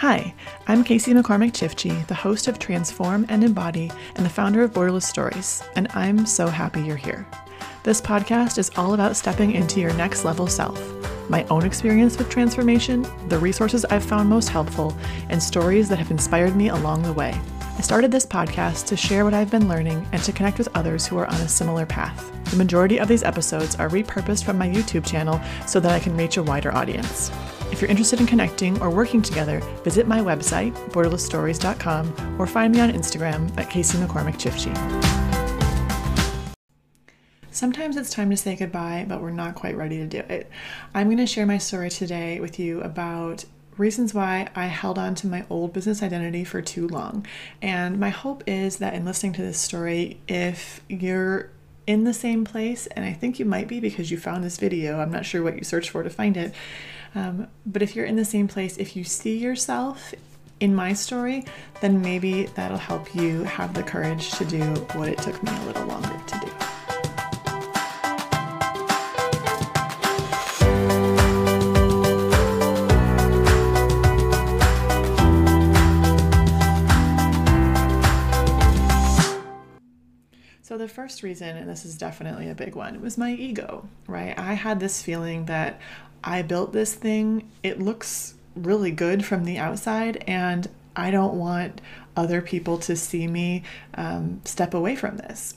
Hi, I'm Casey McCormick Ciftci, the host of Transform and Embody and the founder of Borderless Stories, and I'm so happy you're here. This podcast is all about stepping into your next level self, my own experience with transformation, the resources I've found most helpful, and stories that have inspired me along the way. I started this podcast to share what I've been learning and to connect with others who are on a similar path. The majority of these episodes are repurposed from my YouTube channel so that I can reach a wider audience. If you're interested in connecting or working together, visit my website, borderlessstories.com, or find me on Instagram at Casey McCormick Ciftci. Sometimes it's time to say goodbye, but we're not quite ready to do it. I'm going to share my story today with you about reasons why I held on to my old business identity for too long. And my hope is that in listening to this story, if you're in the same place, and I think you might be because you found this video, I'm not sure what you searched for to find it, um, but if you're in the same place, if you see yourself in my story, then maybe that'll help you have the courage to do what it took me a little longer to do. First reason, and this is definitely a big one, was my ego, right? I had this feeling that I built this thing, it looks really good from the outside, and I don't want other people to see me um, step away from this.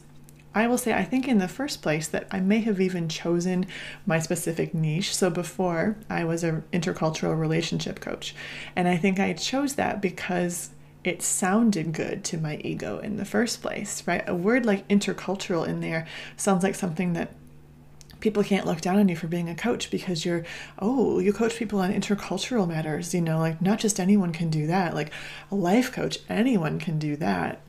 I will say, I think in the first place that I may have even chosen my specific niche. So before, I was an intercultural relationship coach. And I think I chose that because it sounded good to my ego in the first place, right? A word like intercultural in there sounds like something that people can't look down on you for being a coach because you're, oh, you coach people on intercultural matters, you know, like not just anyone can do that. Like a life coach, anyone can do that.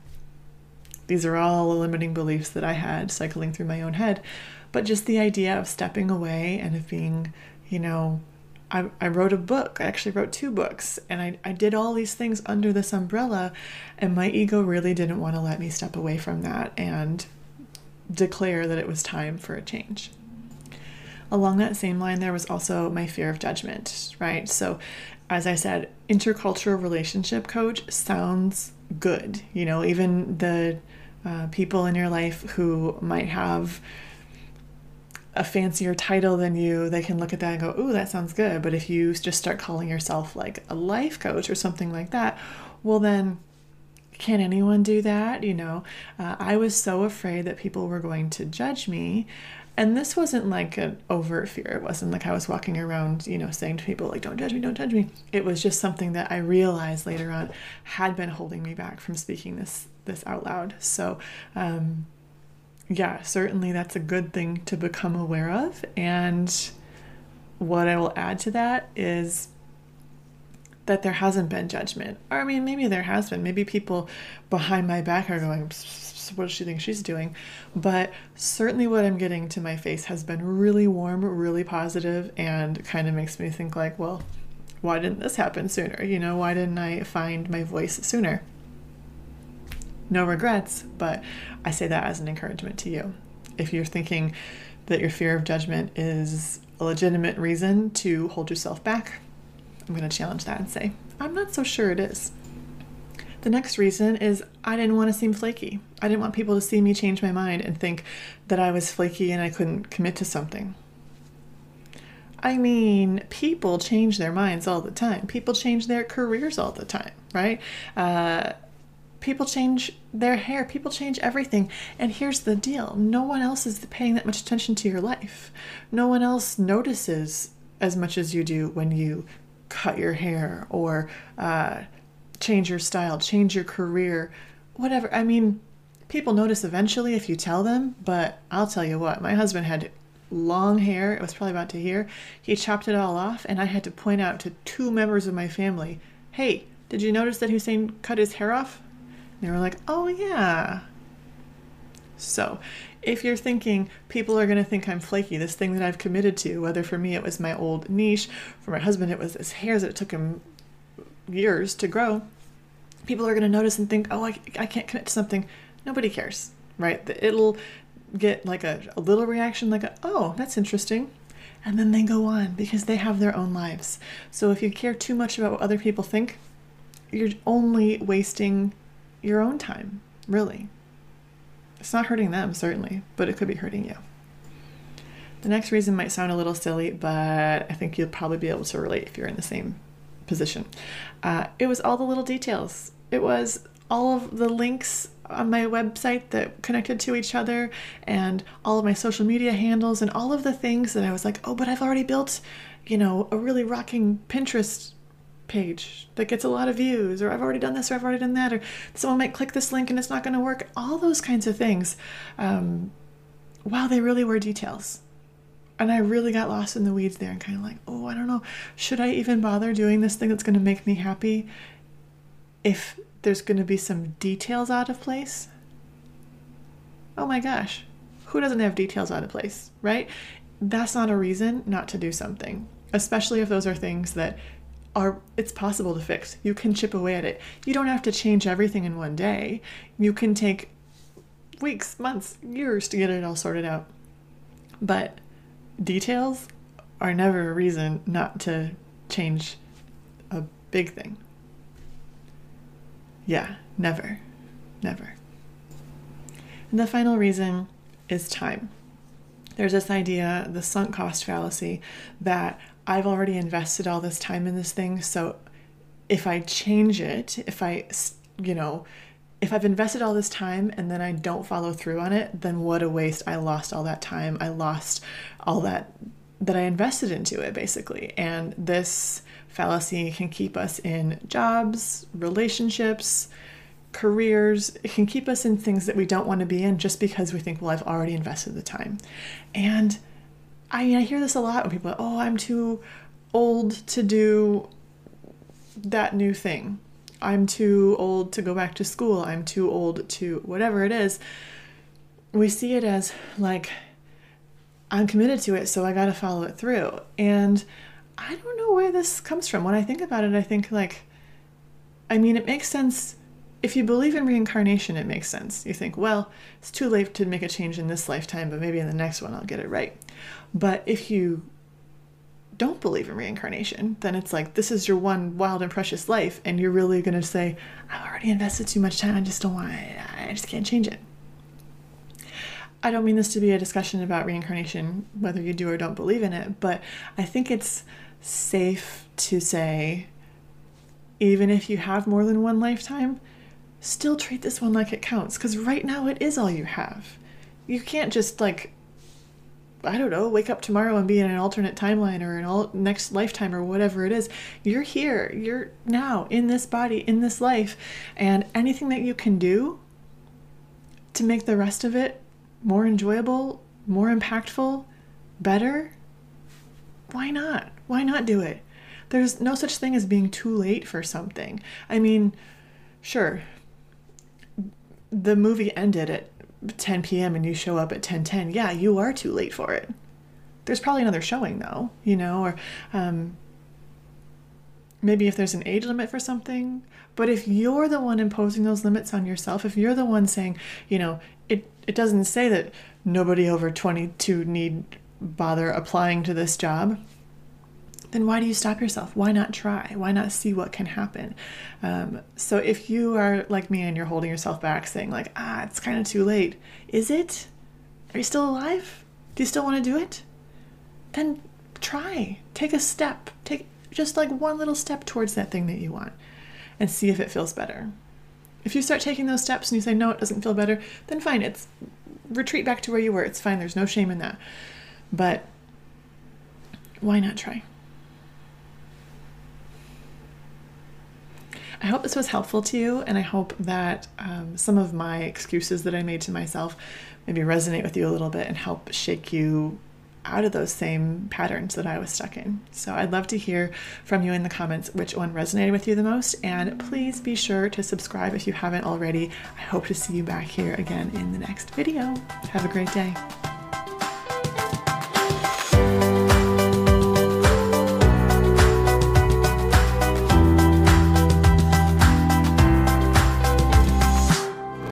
These are all limiting beliefs that I had cycling through my own head. But just the idea of stepping away and of being, you know, I, I wrote a book. I actually wrote two books, and I, I did all these things under this umbrella, and my ego really didn't want to let me step away from that and declare that it was time for a change. Along that same line, there was also my fear of judgment, right? So, as I said, intercultural relationship coach sounds good. You know, even the uh, people in your life who might have a fancier title than you, they can look at that and go, "Ooh, that sounds good." But if you just start calling yourself like a life coach or something like that, well then can anyone do that? You know, uh, I was so afraid that people were going to judge me. And this wasn't like an overt fear. It wasn't like I was walking around, you know, saying to people, like, don't judge me, don't judge me. It was just something that I realized later on had been holding me back from speaking this this out loud. So um, yeah, certainly that's a good thing to become aware of. And what I will add to that is that there hasn't been judgment. Or, I mean, maybe there has been. Maybe people behind my back are going, what does she think she's doing? But certainly what I'm getting to my face has been really warm, really positive, and kind of makes me think, like, well, why didn't this happen sooner? You know, why didn't I find my voice sooner? No regrets, but I say that as an encouragement to you. If you're thinking that your fear of judgment is a legitimate reason to hold yourself back, I'm going to challenge that and say, I'm not so sure it is. The next reason is I didn't want to seem flaky. I didn't want people to see me change my mind and think that I was flaky and I couldn't commit to something. I mean, people change their minds all the time. People change their careers all the time, right? Uh, people change their hair, people change everything. And here's the deal no one else is paying that much attention to your life. No one else notices as much as you do when you cut your hair or uh, change your style, change your career, whatever. I mean, people notice eventually if you tell them, but I'll tell you what, my husband had long hair. It was probably about to here. He chopped it all off, and I had to point out to two members of my family, hey, did you notice that Hussein cut his hair off? They were like, oh, yeah. So, if you're thinking people are going to think I'm flaky, this thing that I've committed to, whether for me it was my old niche, for my husband it was his hairs that it took him years to grow, people are going to notice and think, oh, I, I can't commit to something. Nobody cares, right? It'll get like a, a little reaction, like, a, oh, that's interesting. And then they go on because they have their own lives. So if you care too much about what other people think, you're only wasting your own time, really. It's not hurting them, certainly, but it could be hurting you. The next reason might sound a little silly, but I think you'll probably be able to relate if you're in the same position. Uh, it was all the little details. It was all of the links on my website that connected to each other and all of my social media handles and all of the things that I was like, oh, but I've already built, you know, a really rocking Pinterest page that gets a lot of views, or I've already done this, or I've already done that, or someone might click this link and it's not going to work. All those kinds of things. Um, wow, they really were details. And I really got lost in the weeds there and kind of like, oh, I don't know, should I even bother doing this thing that's going to make me happy if there's going to be some details out of place? Oh my gosh, who doesn't have details out of place, right? That's not a reason not to do something, especially if those are things that are it's possible to fix. You can chip away at it. You don't have to change everything in one day. You can take weeks, months, years to get it all sorted out. But details are never a reason not to change a big thing. Yeah, never. Never. And the final reason is time. There's this idea, the sunk cost fallacy, that I've already invested all this time in this thing. So if I change it, if I, you know, if I've invested all this time and then I don't follow through on it, then what a waste. I lost all that time. I lost all that that I invested into it basically. And this fallacy can keep us in jobs, relationships, careers. It can keep us in things that we don't want to be in just because we think, well, I've already invested the time. And I mean, I hear this a lot when people are, oh, I'm too old to do that new thing. I'm too old to go back to school. I'm too old to whatever it is. We see it as like, I'm committed to it, so I got to follow it through. And I don't know where this comes from. When I think about it, I think like, I mean, it makes sense. If you believe in reincarnation, it makes sense. You think, well, it's too late to make a change in this lifetime, but maybe in the next one I'll get it right. But if you don't believe in reincarnation, then it's like this is your one wild and precious life, and you're really going to say, I've already invested too much time, I just don't want it, I just can't change it. I don't mean this to be a discussion about reincarnation, whether you do or don't believe in it, but I think it's safe to say, even if you have more than one lifetime, still treat this one like it counts, because right now it is all you have. You can't just like I don't know, wake up tomorrow and be in an alternate timeline or an all next lifetime or whatever it is. You're here. You're now in this body, in this life. And anything that you can do to make the rest of it more enjoyable, more impactful, better, why not? Why not do it? There's no such thing as being too late for something. I mean, sure, the movie ended at 10 p.m. and you show up at 10:10, yeah, you are too late for it. There's probably another showing though, you know, or um, maybe if there's an age limit for something. But if you're the one imposing those limits on yourself, if you're the one saying, you know, it it doesn't say that nobody over 22 need bother applying to this job then why do you stop yourself? Why not try? Why not see what can happen? Um, so if you are like me and you're holding yourself back, saying like, ah, it's kind of too late, is it? Are you still alive? Do you still want to do it? Then try. Take a step. Take just like one little step towards that thing that you want, and see if it feels better. If you start taking those steps and you say no, it doesn't feel better, then fine. It's retreat back to where you were. It's fine. There's no shame in that. But why not try? I hope this was helpful to you, and I hope that um, some of my excuses that I made to myself maybe resonate with you a little bit and help shake you out of those same patterns that I was stuck in. So I'd love to hear from you in the comments which one resonated with you the most, and please be sure to subscribe if you haven't already. I hope to see you back here again in the next video. Have a great day.